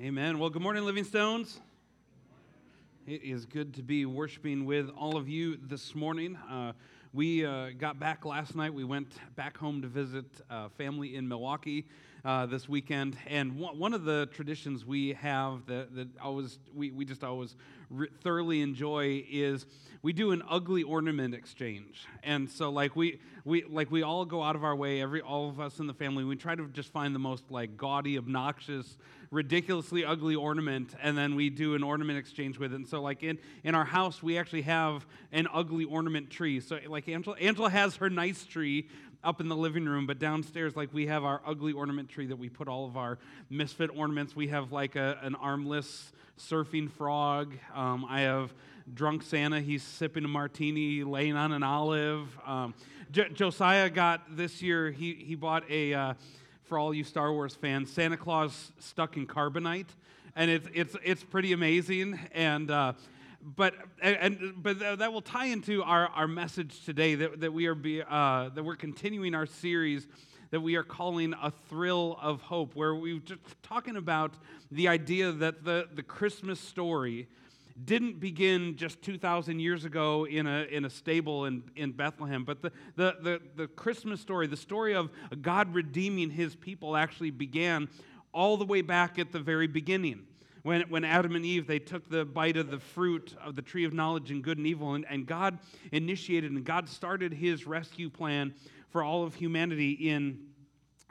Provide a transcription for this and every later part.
Amen. Well, good morning, Living Stones. It is good to be worshiping with all of you this morning. Uh, we uh, got back last night. We went back home to visit uh, family in Milwaukee uh, this weekend. And one of the traditions we have that, that always we, we just always re- thoroughly enjoy is we do an ugly ornament exchange. And so like we we like we all go out of our way, every all of us in the family, we try to just find the most like gaudy, obnoxious, ridiculously ugly ornament, and then we do an ornament exchange with it. And so like in, in our house, we actually have an ugly ornament tree. So like Angela Angela has her nice tree up in the living room, but downstairs, like we have our ugly ornament tree that we put all of our misfit ornaments. We have like a, an armless surfing frog. Um, I have drunk Santa. He's sipping a martini, laying on an olive. Um, J- Josiah got this year, he, he bought a, uh, for all you Star Wars fans, Santa Claus stuck in carbonite. And it's, it's, it's pretty amazing. And, uh, but and but that will tie into our, our message today that, that we are be, uh, that we're continuing our series that we are calling a thrill of hope where we're just talking about the idea that the, the christmas story didn't begin just 2,000 years ago in a, in a stable in, in Bethlehem, but the, the, the, the Christmas story, the story of God redeeming his people, actually began all the way back at the very beginning when, when Adam and Eve, they took the bite of the fruit of the tree of knowledge and good and evil, and, and God initiated and God started his rescue plan for all of humanity in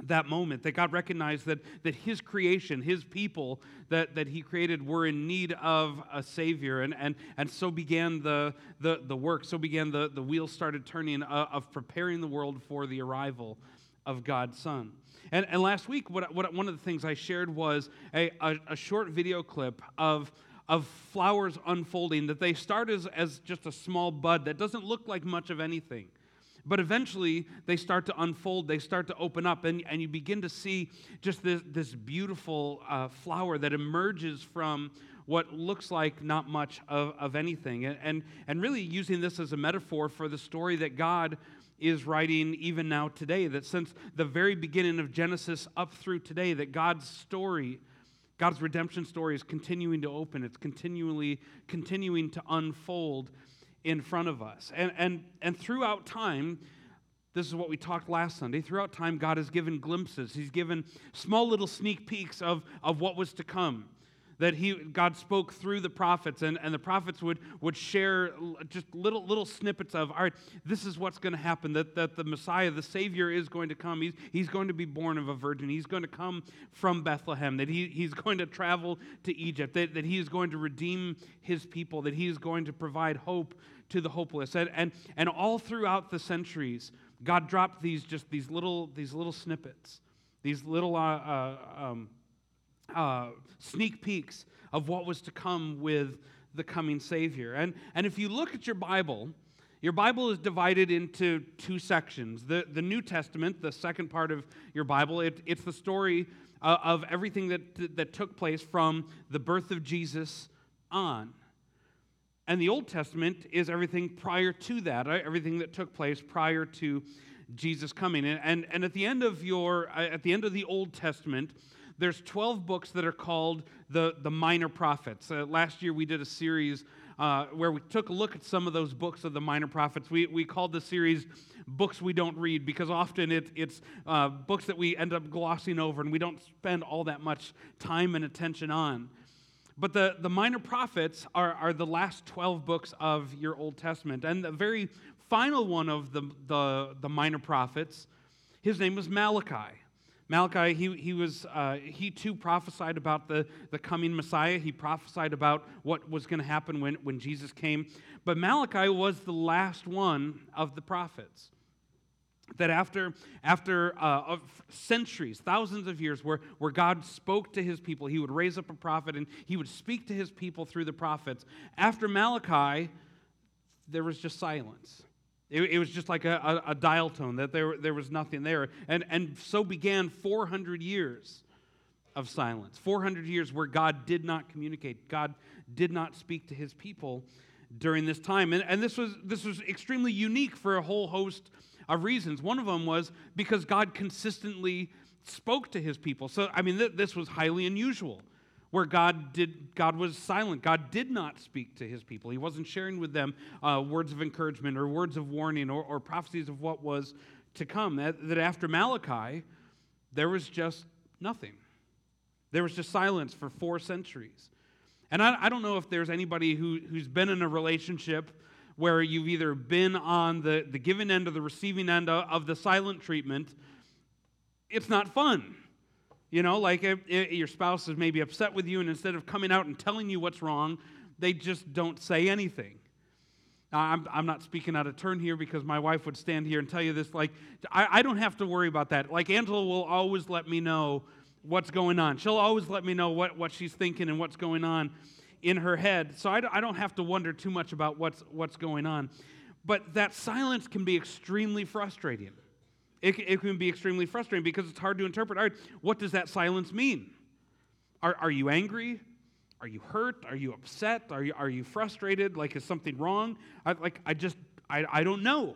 that moment that god recognized that, that his creation his people that, that he created were in need of a savior. And, and, and so began the, the, the work so began the, the wheels started turning uh, of preparing the world for the arrival of god's son and, and last week, what, what, one of the things I shared was a, a, a short video clip of of flowers unfolding that they start as, as just a small bud that doesn't look like much of anything. But eventually they start to unfold, they start to open up, and, and you begin to see just this, this beautiful uh, flower that emerges from what looks like not much of, of anything. And, and, and really using this as a metaphor for the story that God is writing even now today. That since the very beginning of Genesis up through today, that God's story, God's redemption story is continuing to open. It's continually continuing to unfold in front of us. And, and, and throughout time, this is what we talked last Sunday. Throughout time, God has given glimpses. He's given small little sneak peeks of, of what was to come that he, God spoke through the prophets, and, and the prophets would, would share just little, little snippets of, all right, this is what's going to happen, that, that the Messiah, the Savior, is going to come. He's, he's going to be born of a virgin. He's going to come from Bethlehem, that he, he's going to travel to Egypt, that, that he is going to redeem his people, that he is going to provide hope to the hopeless. And, and, and all throughout the centuries, God dropped these just these little, these little snippets, these little uh, uh, um, uh, sneak peeks of what was to come with the coming Savior. And, and if you look at your Bible, your Bible is divided into two sections. The, the New Testament, the second part of your Bible, it, it's the story uh, of everything that, that took place from the birth of Jesus on. And the Old Testament is everything prior to that, right? everything that took place prior to Jesus coming. And, and, and at the end of your, uh, at the end of the Old Testament, there's 12 books that are called the, the minor prophets. Uh, last year we did a series uh, where we took a look at some of those books of the minor prophets. We, we called the series Books We Don't Read because often it, it's uh, books that we end up glossing over and we don't spend all that much time and attention on. But the, the minor prophets are, are the last 12 books of your Old Testament. And the very final one of the, the, the minor prophets, his name was Malachi. Malachi, he, he, was, uh, he too prophesied about the, the coming Messiah. He prophesied about what was going to happen when, when Jesus came. But Malachi was the last one of the prophets. That after, after uh, centuries, thousands of years, where, where God spoke to his people, he would raise up a prophet and he would speak to his people through the prophets. After Malachi, there was just silence. It, it was just like a, a, a, dial tone, that there, there was nothing there. And, and so began 400 years of silence. 400 years where God did not communicate, God did not speak to his people during this time. And, and this, was, this was extremely unique for a whole host of reasons. One of them was because God consistently spoke to his people. So, I mean, th- this was highly unusual. Where God did God was silent. God did not speak to his people. He wasn't sharing with them uh, words of encouragement or words of warning or, or prophecies of what was to come. That, that after Malachi, there was just nothing. There was just silence for four centuries. And I, I don't know if there's anybody who, who's been in a relationship where you've either been on the, the giving end or the receiving end of, of the silent treatment. It's not fun. You know, like your spouse is maybe upset with you, and instead of coming out and telling you what's wrong, they just don't say anything. I'm, I'm not speaking out of turn here because my wife would stand here and tell you this. Like, I, I don't have to worry about that. Like, Angela will always let me know what's going on. She'll always let me know what, what she's thinking and what's going on in her head. So I, I don't have to wonder too much about what's, what's going on. But that silence can be extremely frustrating. It, it can be extremely frustrating because it's hard to interpret. All right, what does that silence mean? Are, are you angry? Are you hurt? Are you upset? Are you, are you frustrated? Like, is something wrong? I, like, I just, I, I don't know.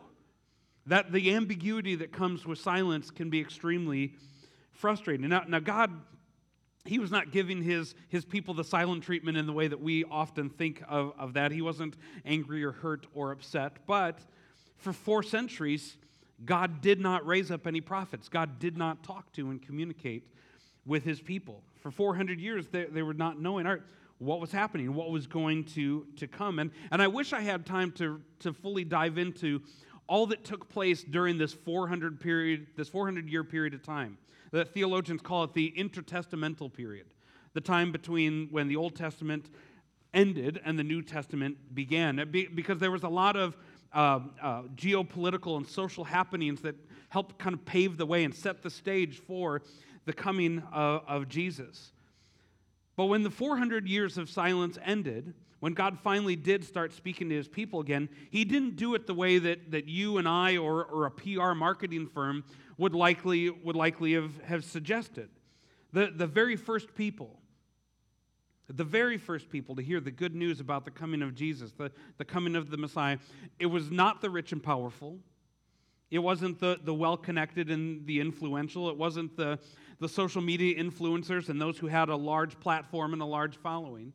That the ambiguity that comes with silence can be extremely frustrating. Now, now God, He was not giving his, his people the silent treatment in the way that we often think of, of that. He wasn't angry or hurt or upset. But for four centuries, God did not raise up any prophets. God did not talk to and communicate with his people. For 400 years, they, they were not knowing what was happening, what was going to, to come. And, and I wish I had time to, to fully dive into all that took place during this 400 period, this 400 year period of time. The theologians call it the intertestamental period, the time between when the Old Testament ended and the New Testament began. Because there was a lot of uh, uh, geopolitical and social happenings that helped kind of pave the way and set the stage for the coming of, of Jesus. But when the 400 years of silence ended, when God finally did start speaking to his people again, he didn't do it the way that, that you and I or, or a PR marketing firm would likely, would likely have, have suggested. The, the very first people, the very first people to hear the good news about the coming of Jesus, the, the coming of the Messiah, it was not the rich and powerful. It wasn't the, the well connected and the influential. It wasn't the, the social media influencers and those who had a large platform and a large following.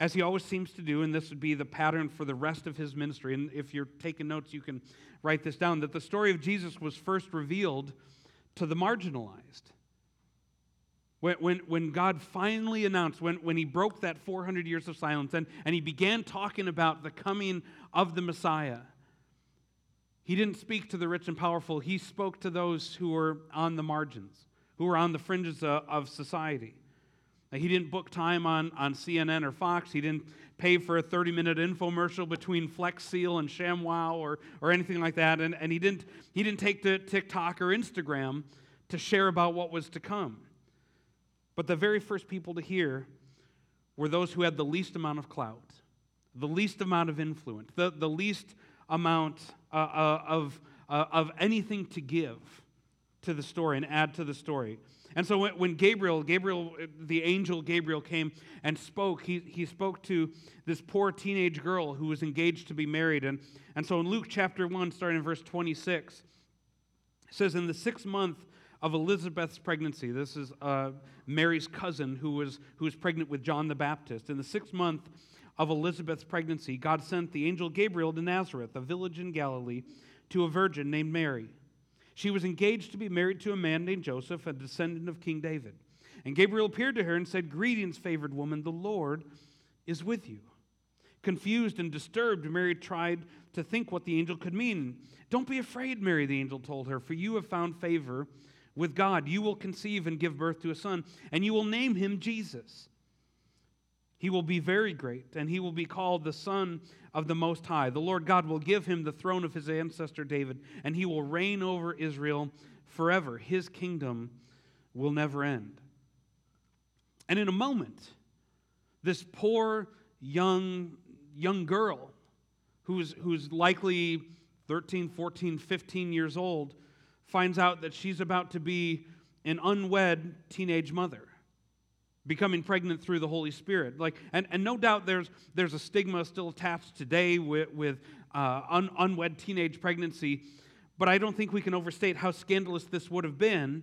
As he always seems to do, and this would be the pattern for the rest of his ministry. And if you're taking notes, you can write this down that the story of Jesus was first revealed to the marginalized. When, when, when God finally announced, when, when he broke that 400 years of silence and, and he began talking about the coming of the Messiah, he didn't speak to the rich and powerful. He spoke to those who were on the margins, who were on the fringes of, of society. He didn't book time on, on CNN or Fox. He didn't pay for a 30 minute infomercial between Flex Seal and ShamWow or, or anything like that. And, and he, didn't, he didn't take to TikTok or Instagram to share about what was to come. But the very first people to hear were those who had the least amount of clout, the least amount of influence, the, the least amount uh, uh, of, uh, of anything to give to the story and add to the story. And so when, when Gabriel, Gabriel, the angel Gabriel came and spoke, he, he spoke to this poor teenage girl who was engaged to be married. And, and so in Luke chapter 1, starting in verse 26, it says, In the sixth month of Elizabeth's pregnancy. This is uh, Mary's cousin who was, who was pregnant with John the Baptist. In the sixth month of Elizabeth's pregnancy, God sent the angel Gabriel to Nazareth, a village in Galilee, to a virgin named Mary. She was engaged to be married to a man named Joseph, a descendant of King David. And Gabriel appeared to her and said, Greetings, favored woman, the Lord is with you. Confused and disturbed, Mary tried to think what the angel could mean. Don't be afraid, Mary, the angel told her, for you have found favor with God. You will conceive and give birth to a son, and you will name him Jesus. He will be very great, and he will be called the Son of the Most High. The Lord God will give him the throne of his ancestor David, and he will reign over Israel forever. His kingdom will never end. And in a moment, this poor young, young girl who's, who's likely 13, 14, 15 years old finds out that she's about to be an unwed teenage mother becoming pregnant through the holy spirit. Like and, and no doubt there's there's a stigma still attached today with, with uh, un, unwed teenage pregnancy but i don't think we can overstate how scandalous this would have been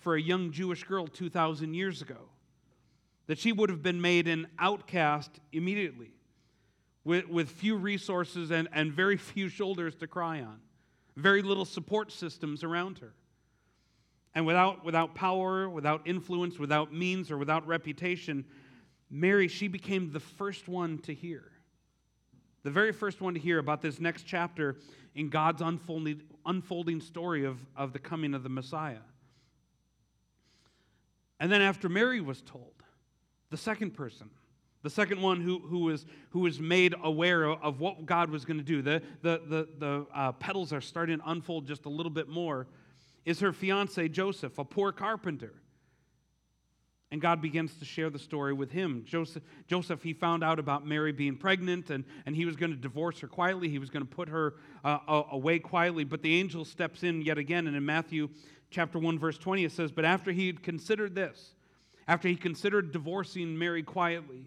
for a young jewish girl 2000 years ago that she would have been made an outcast immediately, with, with few resources and, and very few shoulders to cry on, very little support systems around her. And without, without power, without influence, without means, or without reputation, Mary, she became the first one to hear. The very first one to hear about this next chapter in God's unfolding, unfolding story of, of the coming of the Messiah. And then after Mary was told, the second person, the second one who, who, was, who was made aware of, what God was going to do, the, the, the, the uh, petals are starting to unfold just a little bit more, is her fiance Joseph, a poor carpenter. And God begins to share the story with him. Joseph, Joseph he found out about Mary being pregnant, and, and he was going to divorce her quietly. He was going to put her uh, away quietly. But the angel steps in yet again. And in Matthew chapter 1, verse 20, it says, But after he had considered this, after he considered divorcing Mary quietly,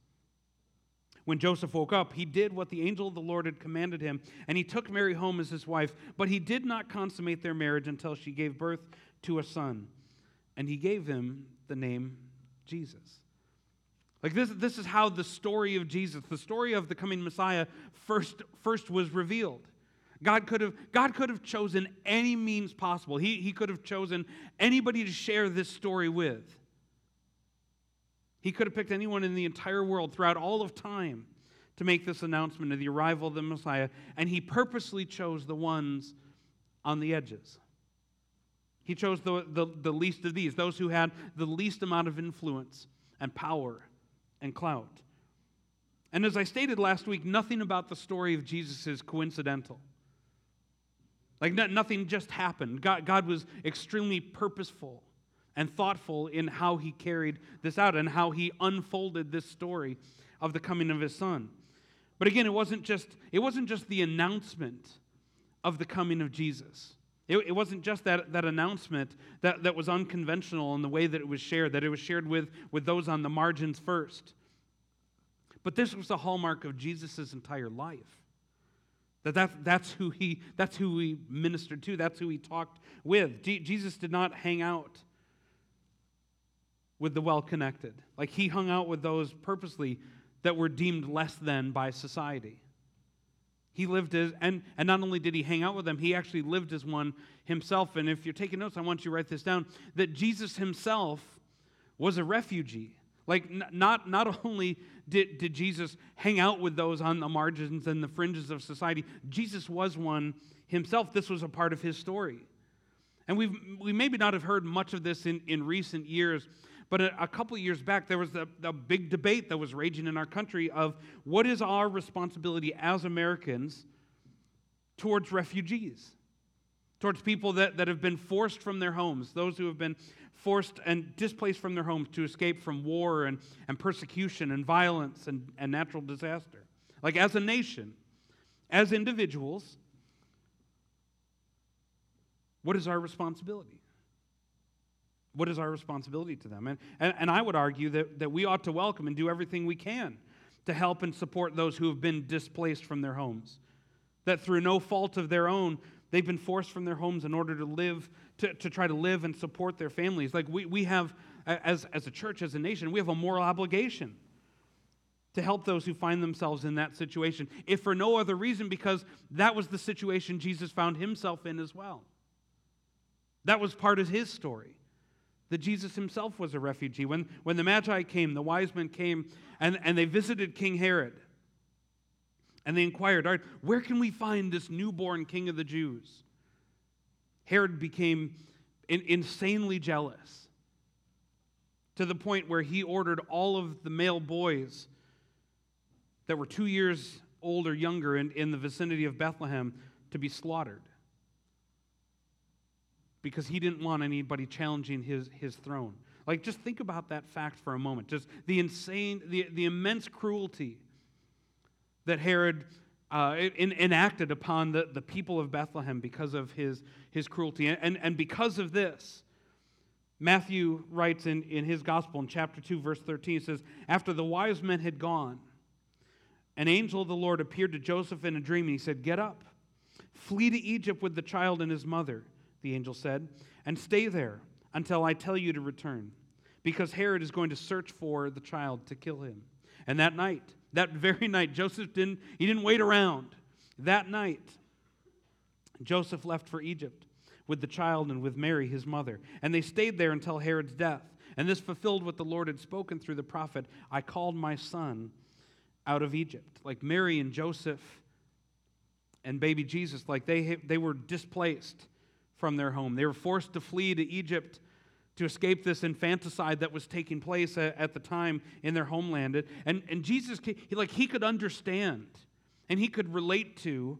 When Joseph woke up, he did what the angel of the Lord had commanded him, and he took Mary home as his wife, but he did not consummate their marriage until she gave birth to a son, and he gave him the name Jesus. Like this, this is how the story of Jesus, the story of the coming Messiah, first, first was revealed. God could have, God could have chosen any means possible. He, he could have chosen anybody to share this story with. He could have picked anyone in the entire world throughout all of time to make this announcement of the arrival of the Messiah, and he purposely chose the ones on the edges. He chose the, the, the least of these, those who had the least amount of influence and power and clout. And as I stated last week, nothing about the story of Jesus is coincidental. Like, no, nothing just happened. God, God was extremely purposeful and thoughtful in how he carried this out and how he unfolded this story of the coming of his son. But again, it wasn't just, it wasn't just the announcement of the coming of Jesus. It, it wasn't just that, that announcement that, that was unconventional in the way that it was shared, that it was shared with, with those on the margins first. But this was the hallmark of Jesus' entire life. That, that that's, who he, that's who he ministered to, that's who he talked with. G- Jesus did not hang out with the well connected. Like he hung out with those purposely that were deemed less than by society. He lived as, and, and not only did he hang out with them, he actually lived as one himself. And if you're taking notes, I want you to write this down that Jesus himself was a refugee. Like, n- not, not only did, did Jesus hang out with those on the margins and the fringes of society, Jesus was one himself. This was a part of his story. And we've, we maybe not have heard much of this in, in recent years, but a, a couple years back, there was a, a big debate that was raging in our country of what is our responsibility as Americans towards refugees, towards people that, that have been forced from their homes, those who have been forced and displaced from their homes to escape from war and, and persecution and violence and, and natural disaster. Like as a nation, as individuals, what is our responsibility? What is our responsibility to them? And, and, and I would argue that, that we ought to welcome and do everything we can to help and support those who have been displaced from their homes. That through no fault of their own, they've been forced from their homes in order to live, to, to try to live and support their families. Like we, we have, as, as a church, as a nation, we have a moral obligation to help those who find themselves in that situation, if for no other reason, because that was the situation Jesus found himself in as well. That was part of his story that Jesus himself was a refugee. When, when the Magi came, the wise men came, and, and they visited King Herod. And they inquired, right, where can we find this newborn king of the Jews? Herod became in, insanely jealous to the point where he ordered all of the male boys that were two years old or younger in, in the vicinity of Bethlehem to be slaughtered because he didn't want anybody challenging his, his throne. Like, just think about that fact for a moment. Just the insane, the, the immense cruelty that Herod uh, in, enacted upon the, the people of Bethlehem because of his, his cruelty. And, and because of this, Matthew writes in, in his gospel in chapter 2, verse 13, it says, After the wise men had gone, an angel of the Lord appeared to Joseph in a dream, and he said, Get up, flee to Egypt with the child and his mother, the angel said, and stay there until I tell you to return, because Herod is going to search for the child to kill him. And that night, that very night, Joseph didn't, he didn't wait around. That night, Joseph left for Egypt with the child and with Mary, his mother. And they stayed there until Herod's death. And this fulfilled what the Lord had spoken through the prophet I called my son out of Egypt. Like Mary and Joseph and baby Jesus, like they, they were displaced from their home. They were forced to flee to Egypt to escape this infanticide that was taking place at, the time in their homeland. And, and Jesus, like, he could understand and he could relate to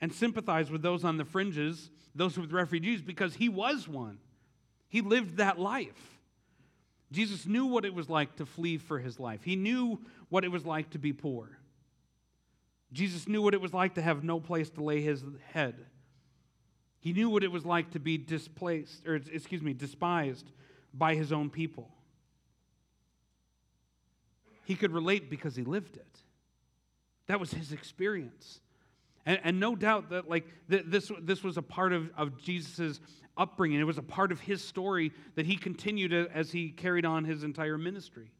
and sympathize with those on the fringes, those with refugees, because he was one. He lived that life. Jesus knew what it was like to flee for his life. He knew what it was like to be poor. Jesus knew what it was like to have no place to lay his head. He knew what it was like to be displaced, or excuse me, despised by his own people. He could relate because he lived it. That was his experience. And, and no doubt that like th- this, this was a part of, of Jesus' upbringing. It was a part of his story that he continued as he carried on his entire ministry.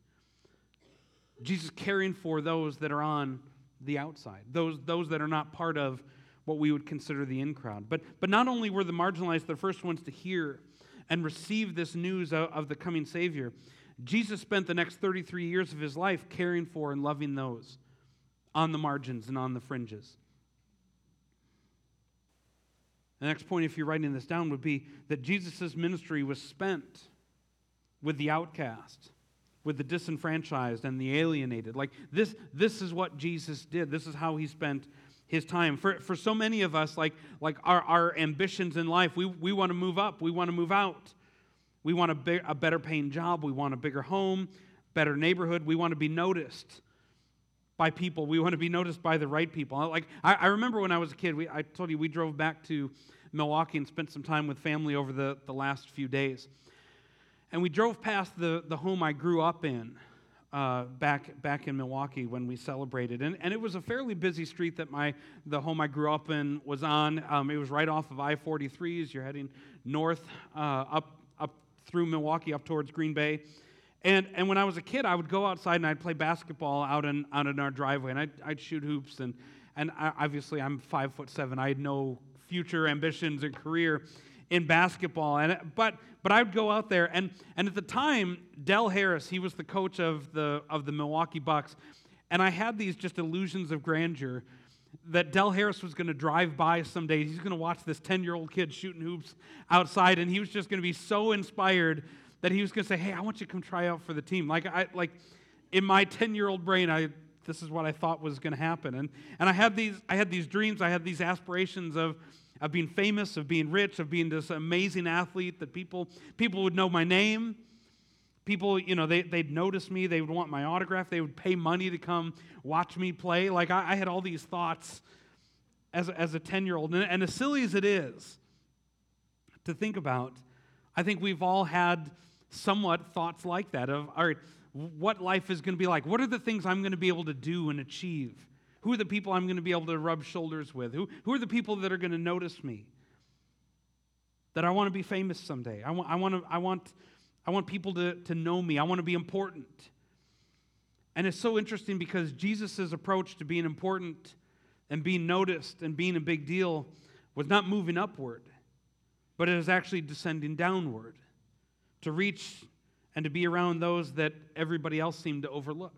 Jesus caring for those that are on the outside, those, those that are not part of what we would consider the in crowd. But, but not only were the marginalized the first ones to hear and receive this news of, of the coming Savior, Jesus spent the next 33 years of his life caring for and loving those on the margins and on the fringes. The next point, if you're writing this down, would be that Jesus' ministry was spent with the outcast, with the disenfranchised and the alienated. Like this, this is what Jesus did. This is how he spent his time. For, for so many of us, like, like our, our ambitions in life, we, we want to move up, we want to move out. We want a, big, a better paying job, we want a bigger home, better neighborhood, we want to be noticed by people, we want to be noticed by the right people. Like, I, I remember when I was a kid, we, I told you we drove back to Milwaukee and spent some time with family over the, the last few days. And we drove past the, the home I grew up in uh, back back in Milwaukee when we celebrated, and, and it was a fairly busy street that my the home I grew up in was on. Um, it was right off of I-43 as you're heading north uh, up up through Milwaukee up towards Green Bay. And, and when I was a kid, I would go outside and I'd play basketball out in, out in our driveway, and I'd, I'd shoot hoops. And, and I, obviously, I'm five foot seven. I had no future ambitions or career in basketball. And, but, but I would go out there, and, and at the time, Del Harris, he was the coach of the, of the Milwaukee Bucks, and I had these just illusions of grandeur that Del Harris was going to drive by someday. He's going to watch this 10 year old kid shooting hoops outside, and he was just going to be so inspired that he was going to say, Hey, I want you to come try out for the team. Like, I, like in my 10 year old brain, I, this is what I thought was going to happen. And, and I, had these, I had these dreams, I had these aspirations of, of being famous, of being rich, of being this amazing athlete that people, people would know my name. People, you know, they, they'd notice me. They would want my autograph. They would pay money to come watch me play. Like, I, I had all these thoughts as, as a 10 year old. And, and as silly as it is to think about, I think we've all had somewhat thoughts like that of, all right, what life is going to be like. What are the things I'm going to be able to do and achieve? Who are the people I'm going to be able to rub shoulders with? Who, who are the people that are going to notice me? That I want to be famous someday. I want, I want, to, I want, I want people to, to know me. I want to be important. And it's so interesting because Jesus' approach to being important and being noticed and being a big deal was not moving upward, but it was actually descending downward to reach and to be around those that everybody else seemed to overlook.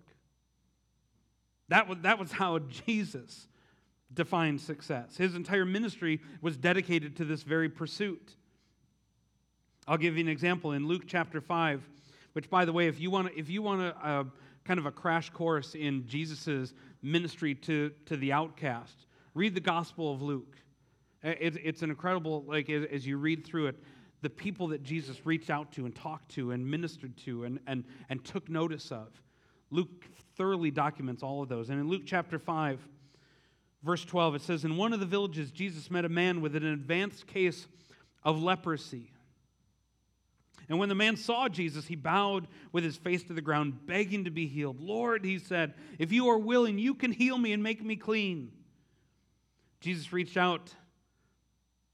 That was, that was how Jesus defined success. His entire ministry was dedicated to this very pursuit. I'll give you an example in Luke chapter 5, which, by the way, if you want to, if you want a, a uh, kind of a crash course in Jesus' ministry to, to the outcast, read the Gospel of Luke. It, it's an incredible, like, as, as you read through it, the people that Jesus reached out to and talked to and ministered to and, and, and took notice of. Luke thoroughly documents all of those. And in Luke chapter 5, verse 12, it says, In one of the villages, Jesus met a man with an advanced case of leprosy. And when the man saw Jesus, he bowed with his face to the ground, begging to be healed. Lord, he said, if you are willing, you can heal me and make me clean. Jesus reached out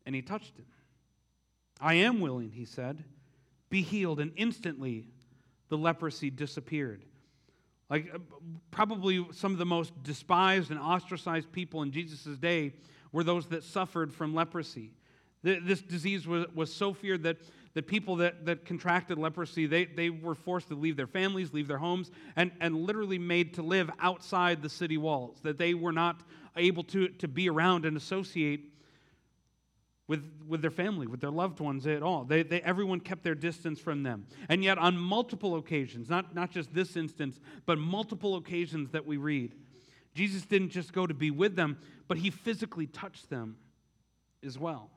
and he touched him. I am willing, he said. Be healed. And instantly the leprosy disappeared. Like, uh, probably some of the most despised and ostracized people in Jesus' day were those that suffered from leprosy. This disease was, so feared that the people that, that contracted leprosy, they, they were forced to leave their families, leave their homes, and, and literally made to live outside the city walls, that they were not able to, to be around and associate with, with their family, with their loved ones at all. They, they, everyone kept their distance from them. And yet, on multiple occasions, not, not just this instance, but multiple occasions that we read, Jesus didn't just go to be with them, but he physically touched them as well.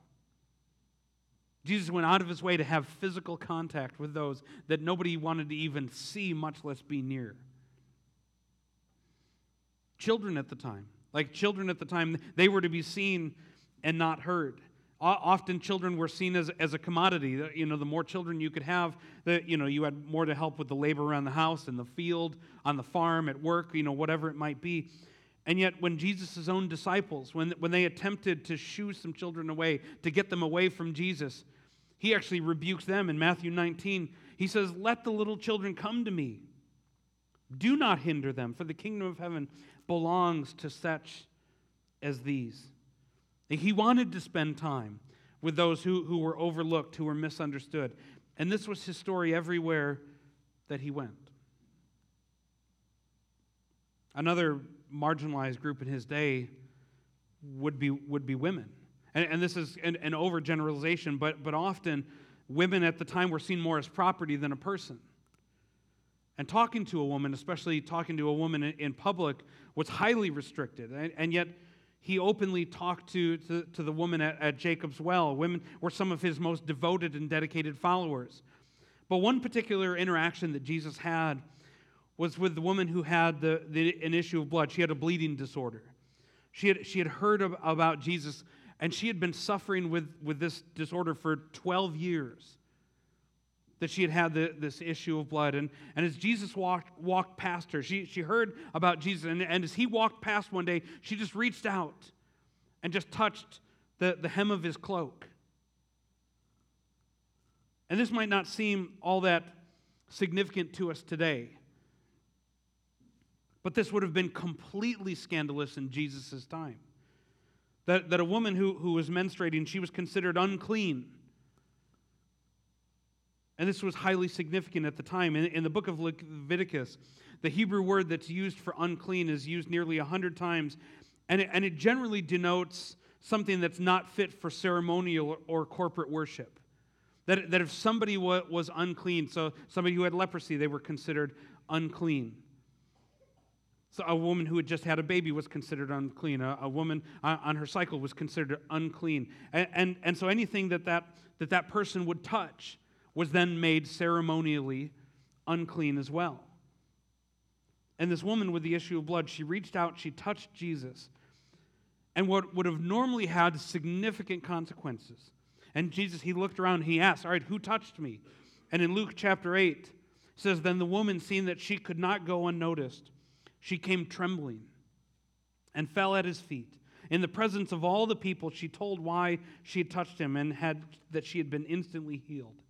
Jesus went out of his way to have physical contact with those that nobody wanted to even see, much less be near. Children at the time, like children at the time, they were to be seen and not heard. Often children were seen as, as a commodity. You know, the more children you could have, the, you know, you had more to help with the labor around the house, in the field, on the farm, at work, you know, whatever it might be. And yet, when Jesus' own disciples, when, when they attempted to shoo some children away, to get them away from Jesus, he actually rebukes them in Matthew 19. He says, Let the little children come to me. Do not hinder them, for the kingdom of heaven belongs to such as these. He wanted to spend time with those who, who were overlooked, who were misunderstood. And this was his story everywhere that he went. Another marginalized group in his day would be, would be women. And, and this is an, an overgeneralization, but, but often women at the time were seen more as property than a person. And talking to a woman, especially talking to a woman in, in public, was highly restricted. And, and, yet, he openly talked to, to, to the woman at, at Jacob's well. Women were some of his most devoted and dedicated followers. But one particular interaction that Jesus had was with the woman who had the, the, an issue of blood. She had a bleeding disorder. She had, she had heard about Jesus and she had been suffering with, with this disorder for 12 years. That she had had the, this issue of blood. And, and as Jesus walked, walked past her, she, she heard about Jesus. And, and as he walked past one day, she just reached out and just touched the, the hem of his cloak. And this might not seem all that significant to us today. But this would have been completely scandalous in Jesus' time. That, that a woman who, who was menstruating, she was considered unclean. And this was highly significant at the time. In, in the book of Leviticus, the Hebrew word that's used for unclean is used nearly 100 times, and it, and it generally denotes something that's not fit for ceremonial or, or corporate worship. That, that if somebody was unclean, so somebody who had leprosy, they were considered unclean. So a woman who had just had a baby was considered unclean. A, a woman uh, on her cycle was considered unclean. And, and, and so anything that that, that that person would touch was then made ceremonially unclean as well. And this woman with the issue of blood, she reached out, she touched Jesus. And what would have normally had significant consequences. And Jesus, he looked around, he asked, All right, who touched me? And in Luke chapter 8, says, Then the woman, seeing that she could not go unnoticed, she came trembling and fell at his feet. In the presence of all the people, she told why she had touched him and had, that she had been instantly healed.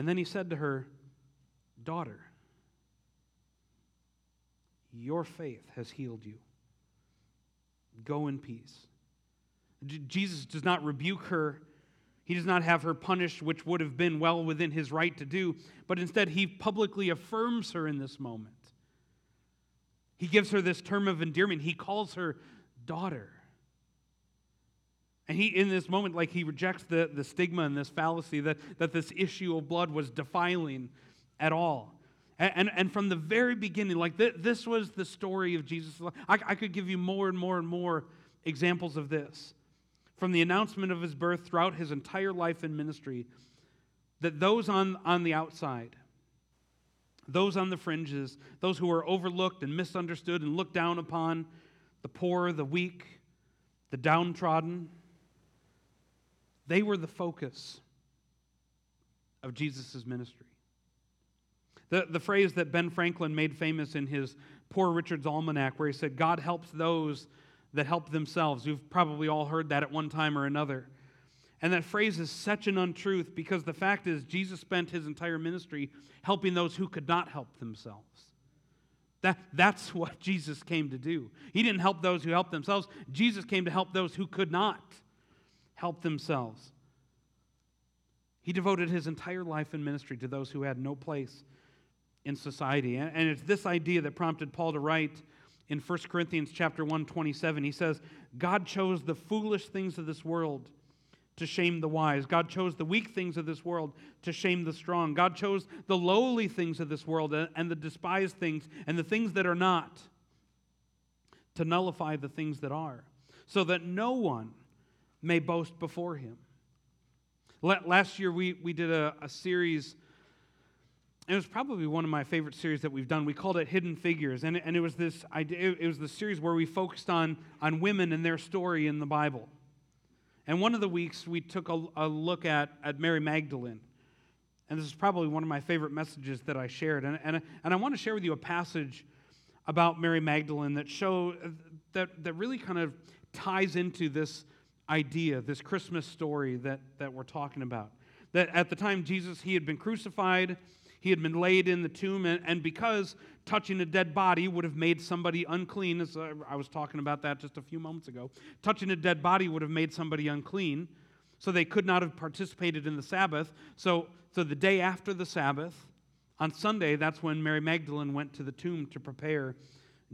And then he said to her, Daughter, your faith has healed you. Go in peace. Jesus does not rebuke her. He does not have her punished, which would have been well within his right to do, but instead he publicly affirms her in this moment. He gives her this term of endearment. He calls her daughter. And he, in this moment, like he rejects the, the stigma and this fallacy that, that this issue of blood was defiling at all. And, and, and from the very beginning, like th- this was the story of Jesus. I, I could give you more and more and more examples of this. From the announcement of his birth throughout his entire life and ministry, that those on, on the outside, those on the fringes, those who are overlooked and misunderstood and looked down upon, the poor, the weak, the downtrodden. They were the focus of Jesus' ministry. The, the phrase that Ben Franklin made famous in his Poor Richard's Almanac, where he said, God helps those that help themselves. We've probably all heard that at one time or another. And that phrase is such an untruth because the fact is, Jesus spent his entire ministry helping those who could not help themselves. That, that's what Jesus came to do. He didn't help those who helped themselves, Jesus came to help those who could not help themselves. He devoted his entire life and ministry to those who had no place in society. And it's this idea that prompted Paul to write in 1 Corinthians chapter 1, 27. He says, God chose the foolish things of this world to shame the wise. God chose the weak things of this world to shame the strong. God chose the lowly things of this world and the despised things and the things that are not to nullify the things that are, so that no one may boast before him. Last year, we, we did a, a series it was probably one of my favorite series that we've done. We called it Hidden Figures, and and it was this idea. It was the series where we focused on on women and their story in the Bible. And one of the weeks we took a, a look at at Mary Magdalene, and this is probably one of my favorite messages that I shared. And and, and I want to share with you a passage about Mary Magdalene that show that that really kind of ties into this idea, this Christmas story that that we're talking about. That at the time Jesus he had been crucified he had been laid in the tomb, and, and because touching a dead body would have made somebody unclean, as I was talking about that just a few moments ago, touching a dead body would have made somebody unclean, so they could not have participated in the Sabbath. So, so the day after the Sabbath, on Sunday, that's when Mary Magdalene went to the tomb to prepare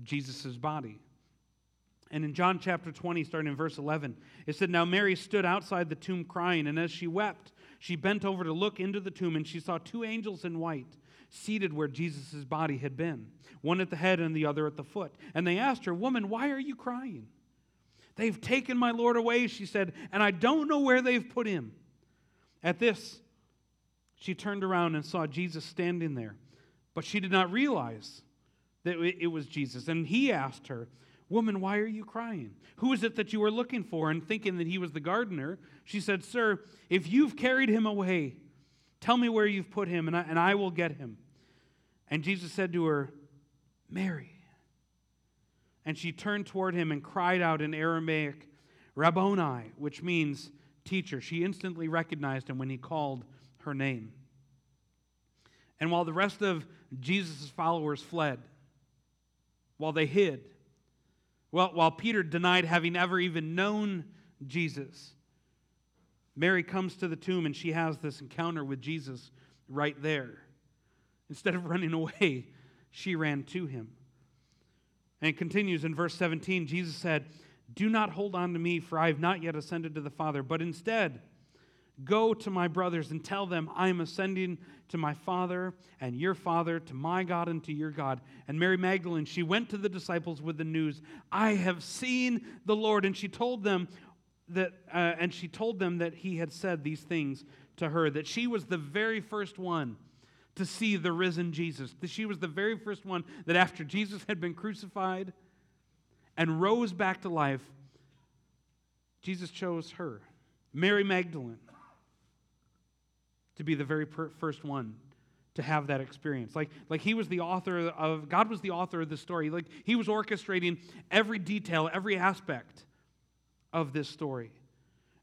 Jesus' body. And in John chapter 20, starting in verse 11, it said, Now Mary stood outside the tomb crying, and as she wept, she bent over to look into the tomb, and she saw two angels in white seated where Jesus' body had been, one at the head and the other at the foot. And they asked her, Woman, why are you crying? They've taken my Lord away, she said, and I don't know where they've put him. At this, she turned around and saw Jesus standing there, but she did not realize that it was Jesus. And he asked her, Woman, why are you crying? Who is it that you are looking for? And thinking that he was the gardener, she said, Sir, if you've carried him away, tell me where you've put him, and I, and I will get him. And Jesus said to her, Mary. And she turned toward him and cried out in Aramaic, Rabboni, which means teacher. She instantly recognized him when he called her name. And while the rest of Jesus' followers fled, while they hid, well, while Peter denied having ever even known Jesus, Mary comes to the tomb and she has this encounter with Jesus right there. Instead of running away, she ran to him. And continues in verse 17 Jesus said, Do not hold on to me, for I have not yet ascended to the Father, but instead, Go to my brothers and tell them, I am ascending to my Father and your Father, to my God and to your God. And Mary Magdalene, she went to the disciples with the news, I have seen the Lord. And she told them that, uh, and she told them that he had said these things to her, that she was the very first one to see the risen Jesus. That she was the very first one that after Jesus had been crucified and rose back to life, Jesus chose her, Mary Magdalene to be the very per- first one to have that experience. Like, like he was the author of, God was the author of the story. Like he was orchestrating every detail, every aspect of this story.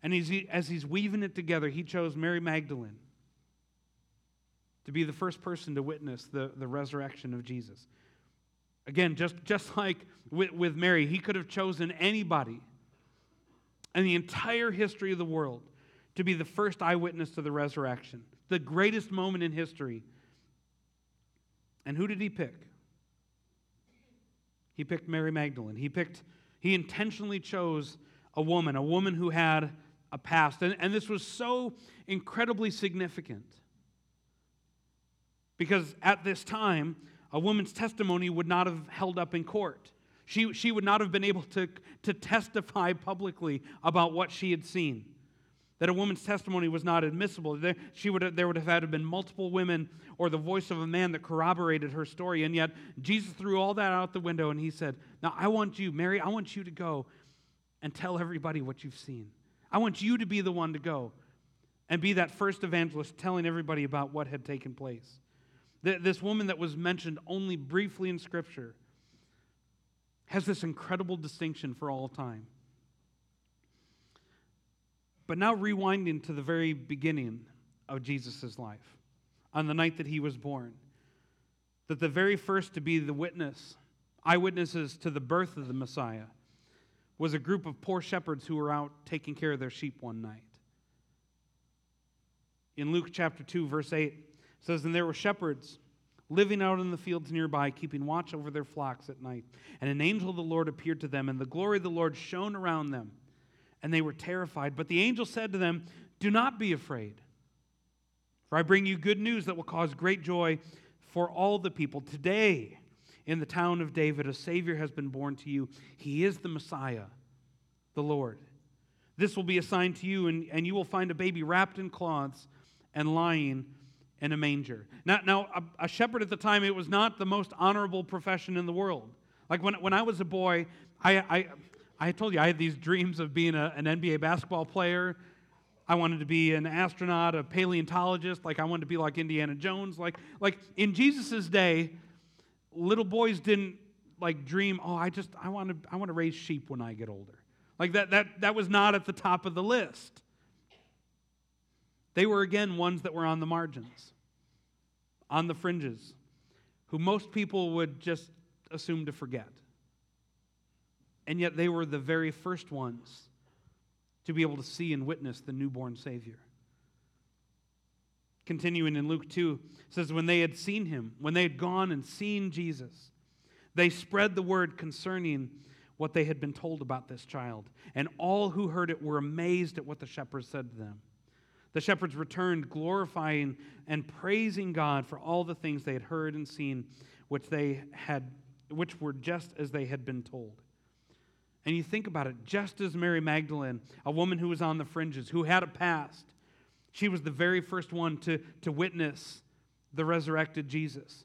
And as, he, as he's weaving it together, he chose Mary Magdalene to be the first person to witness the, the resurrection of Jesus. Again, just, just like with, with Mary, he could have chosen anybody in the entire history of the world to be the first eyewitness to the resurrection, the greatest moment in history. And who did he pick? He picked Mary Magdalene. He picked, he intentionally chose a woman, a woman who had a past. And, and this was so incredibly significant because at this time, a woman's testimony would not have held up in court. She, she would not have been able to, to testify publicly about what she had seen that a woman's testimony was not admissible. There, she would have, there would have had to have been multiple women or the voice of a man that corroborated her story. And yet, Jesus threw all that out the window and he said, Now, I want you, Mary, I want you to go and tell everybody what you've seen. I want you to be the one to go and be that first evangelist telling everybody about what had taken place. This woman that was mentioned only briefly in Scripture has this incredible distinction for all time. But now, rewinding to the very beginning of Jesus' life, on the night that he was born, that the very first to be the witness, eyewitnesses to the birth of the Messiah, was a group of poor shepherds who were out taking care of their sheep one night. In Luke chapter 2, verse 8, says, And there were shepherds living out in the fields nearby, keeping watch over their flocks at night. And an angel of the Lord appeared to them, and the glory of the Lord shone around them, and they were terrified. But the angel said to them, Do not be afraid, for I bring you good news that will cause great joy for all the people. Today, in the town of David, a Savior has been born to you. He is the Messiah, the Lord. This will be a sign to you, and, and you will find a baby wrapped in cloths and lying in a manger. Now, now a, a, shepherd at the time, it was not the most honorable profession in the world. Like when, when I was a boy, I, I, I told you I had these dreams of being a, an NBA basketball player. I wanted to be an astronaut, a paleontologist. Like I wanted to be like Indiana Jones. Like, like in Jesus' day, little boys didn't like dream, oh, I just, I want to, I want to raise sheep when I get older. Like that, that, that was not at the top of the list. They were again ones that were on the margins, on the fringes, who most people would just assume to forget. And yet they were the very first ones to be able to see and witness the newborn Savior. Continuing in Luke 2, says, When they had seen him, when they had gone and seen Jesus, they spread the word concerning what they had been told about this child. And all who heard it were amazed at what the shepherds said to them. The shepherds returned, glorifying and praising God for all the things they had heard and seen, which they had, which were just as they had been told. And you think about it, just as Mary Magdalene, a woman who was on the fringes, who had a past, she was the very first one to, to witness the resurrected Jesus.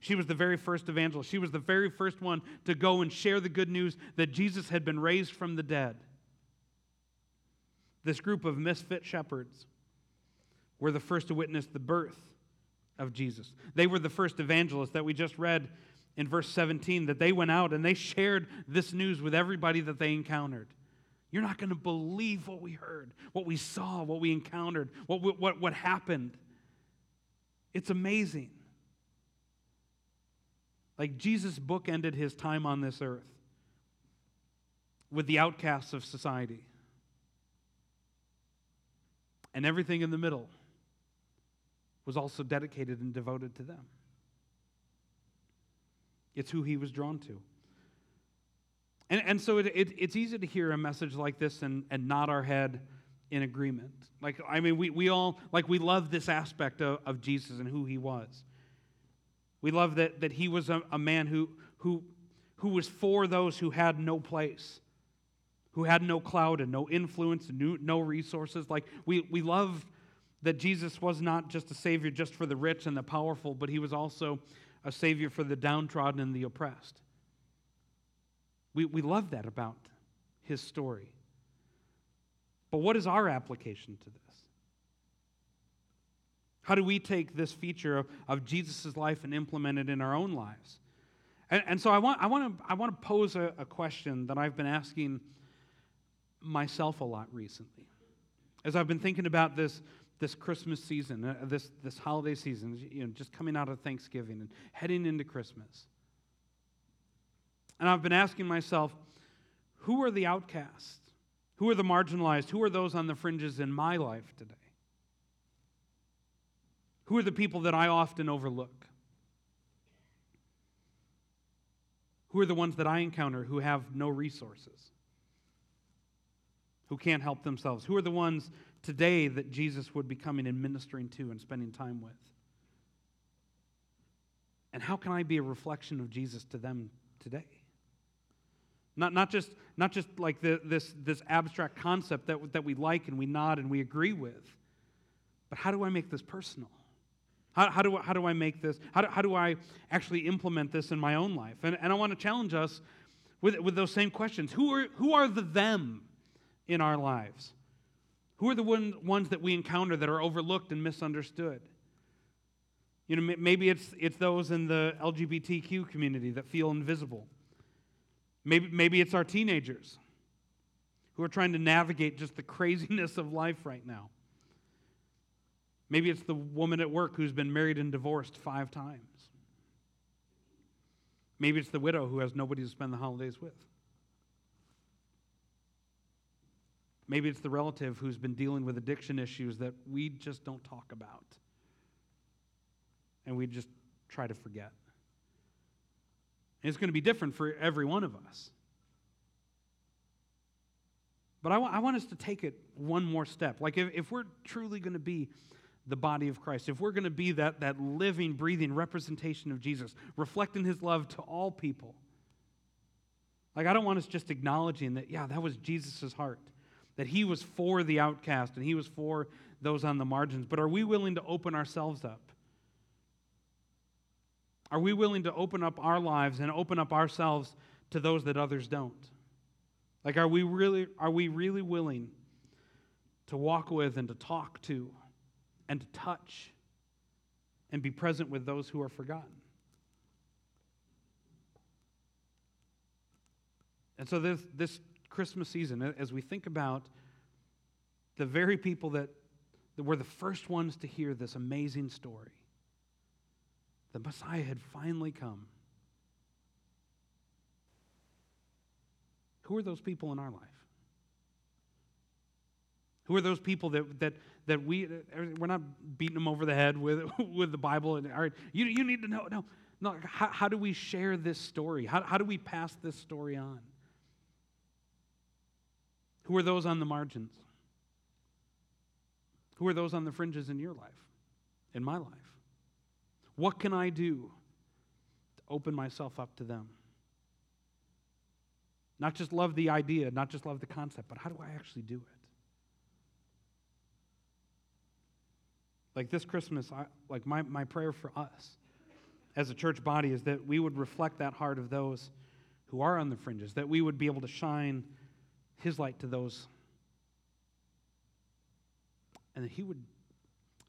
She was the very first evangelist. She was the very first one to go and share the good news that Jesus had been raised from the dead. This group of misfit shepherds were the first to witness the birth of Jesus. They were the first evangelists that we just read in verse 17 that they went out and they shared this news with everybody that they encountered. You're not going to believe what we heard, what we saw, what we encountered, what, what, what happened. It's amazing. Like Jesus bookended his time on this earth with the outcasts of society. And everything in the middle was also dedicated and devoted to them. It's who he was drawn to. And, and so it, it, it's easy to hear a message like this and, and nod our head in agreement. Like, I mean, we, we all, like, we love this aspect of, of Jesus and who he was. We love that, that he was a, a man who, who, who was for those who had no place, who had no cloud and no influence and no, no resources. Like, we, we love that Jesus was not just a savior just for the rich and the powerful, but he was also a savior for the downtrodden and the oppressed. We, we love that about his story. But what is our application to this? How do we take this feature of, of Jesus' life and implement it in our own lives? And, and so I want, I, want to, I want to pose a, a question that I've been asking myself a lot recently. As I've been thinking about this, this Christmas season, uh, this, this holiday season, you know, just coming out of Thanksgiving and heading into Christmas. And I've been asking myself, who are the outcasts? Who are the marginalized? Who are those on the fringes in my life today? Who are the people that I often overlook? Who are the ones that I encounter who have no resources? Who can't help themselves? Who are the ones today that Jesus would be coming and ministering to and spending time with? And how can I be a reflection of Jesus to them today? Not, not, just, not just like the, this, this abstract concept that, that we like and we nod and we agree with, but how do I make this personal? How, how, do, how do I make this? How do, how do I actually implement this in my own life? And, and I want to challenge us with, with those same questions. Who are, who are the them in our lives? Who are the one, ones that we encounter that are overlooked and misunderstood? You know, maybe it's, it's those in the LGBTQ community that feel invisible. Maybe, maybe it's our teenagers who are trying to navigate just the craziness of life right now. Maybe it's the woman at work who's been married and divorced five times. Maybe it's the widow who has nobody to spend the holidays with. Maybe it's the relative who's been dealing with addiction issues that we just don't talk about and we just try to forget. And it's going to be different for every one of us. But I, w- I want us to take it one more step. Like, if, if we're truly going to be the body of Christ, if we're going to be that, that living, breathing representation of Jesus, reflecting his love to all people, like, I don't want us just acknowledging that, yeah, that was Jesus' heart, that he was for the outcast and he was for those on the margins. But are we willing to open ourselves up? Are we willing to open up our lives and open up ourselves to those that others don't? Like, are we really, are we really willing to walk with and to talk to and to touch and be present with those who are forgotten. And so, this, this Christmas season, as we think about the very people that, that were the first ones to hear this amazing story, the Messiah had finally come. Who are those people in our life? Who are those people that, that, that we, we're not beating them over the head with, with the Bible? And, all right, you, you need to know. No, no how, how do we share this story? How, how do we pass this story on? Who are those on the margins? Who are those on the fringes in your life, in my life? What can I do to open myself up to them? Not just love the idea, not just love the concept, but how do I actually do it? Like this Christmas, I, like my, my prayer for us as a church body is that we would reflect that heart of those who are on the fringes, that we would be able to shine his light to those. And that he would,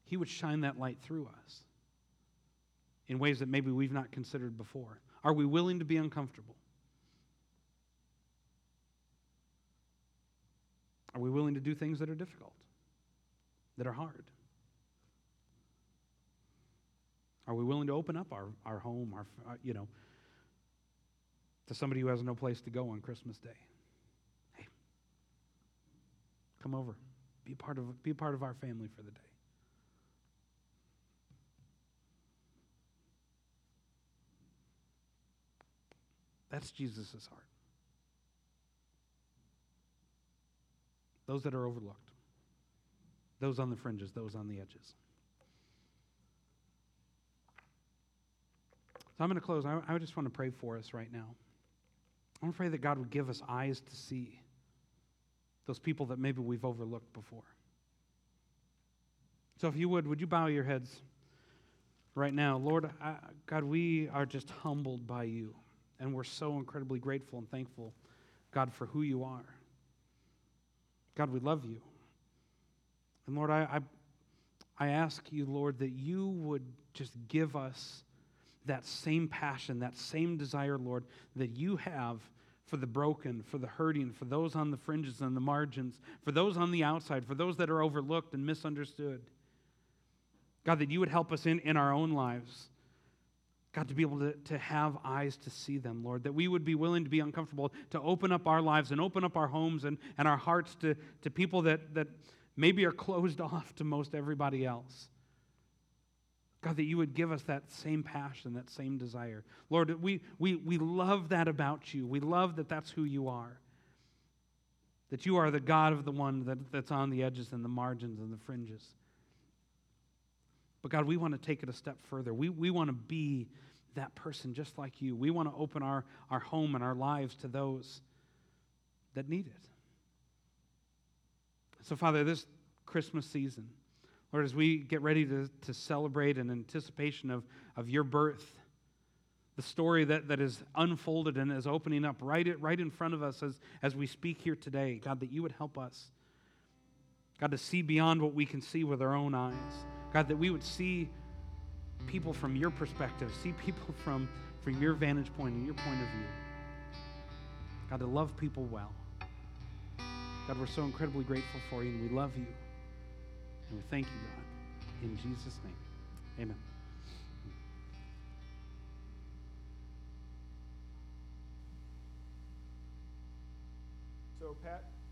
he would shine that light through us in ways that maybe we've not considered before. Are we willing to be uncomfortable? Are we willing to do things that are difficult, that are hard? Are we willing to open up our, our home, our, uh, you know, to somebody who has no place to go on Christmas Day? Come over. Be part of, be part of our family for the day. That's Jesus' heart. Those that are overlooked, those on the fringes, those on the edges. So I'm going to close. I, I just want to pray for us right now. I want to pray that God would give us eyes to see those people that maybe we've overlooked before. So if you would, would you bow your heads right now? Lord, I, God, we are just humbled by you, and we're so incredibly grateful and thankful, God, for who you are. God, we love you. And Lord, I, I, I ask you, Lord, that you would just give us that same passion, that same desire, Lord, that you have for the broken, for the hurting, for those on the fringes and the margins, for those on the outside, for those that are overlooked and misunderstood. God, that you would help us in, in our own lives. God, to be able to, to have eyes to see them, Lord, that we would be willing to be uncomfortable, to open up our lives and open up our homes and, and our hearts to, to people that, that maybe are closed off to most everybody else. God, that you would give us that same passion, that same desire. Lord, we, we, we love that about you. We love that that's who you are. That you are the God of the one that, that's on the edges and the margins and the fringes. But God, we want to take it a step further. We, we want to be that person just like you. We want to open our, our home and our lives to those that need it. So, Father, this Christmas season, Lord, as we get ready to, to celebrate in anticipation of, of your birth, the story that, that is unfolded and is opening up right, right in front of us as, as we speak here today, God, that you would help us, God, to see beyond what we can see with our own eyes. God, that we would see people from your perspective, see people from, from your vantage point and your point of view. God, to love people well. God, we're so incredibly grateful for you, and we love you. And we thank you, God. In Jesus' name, amen. So, Pat,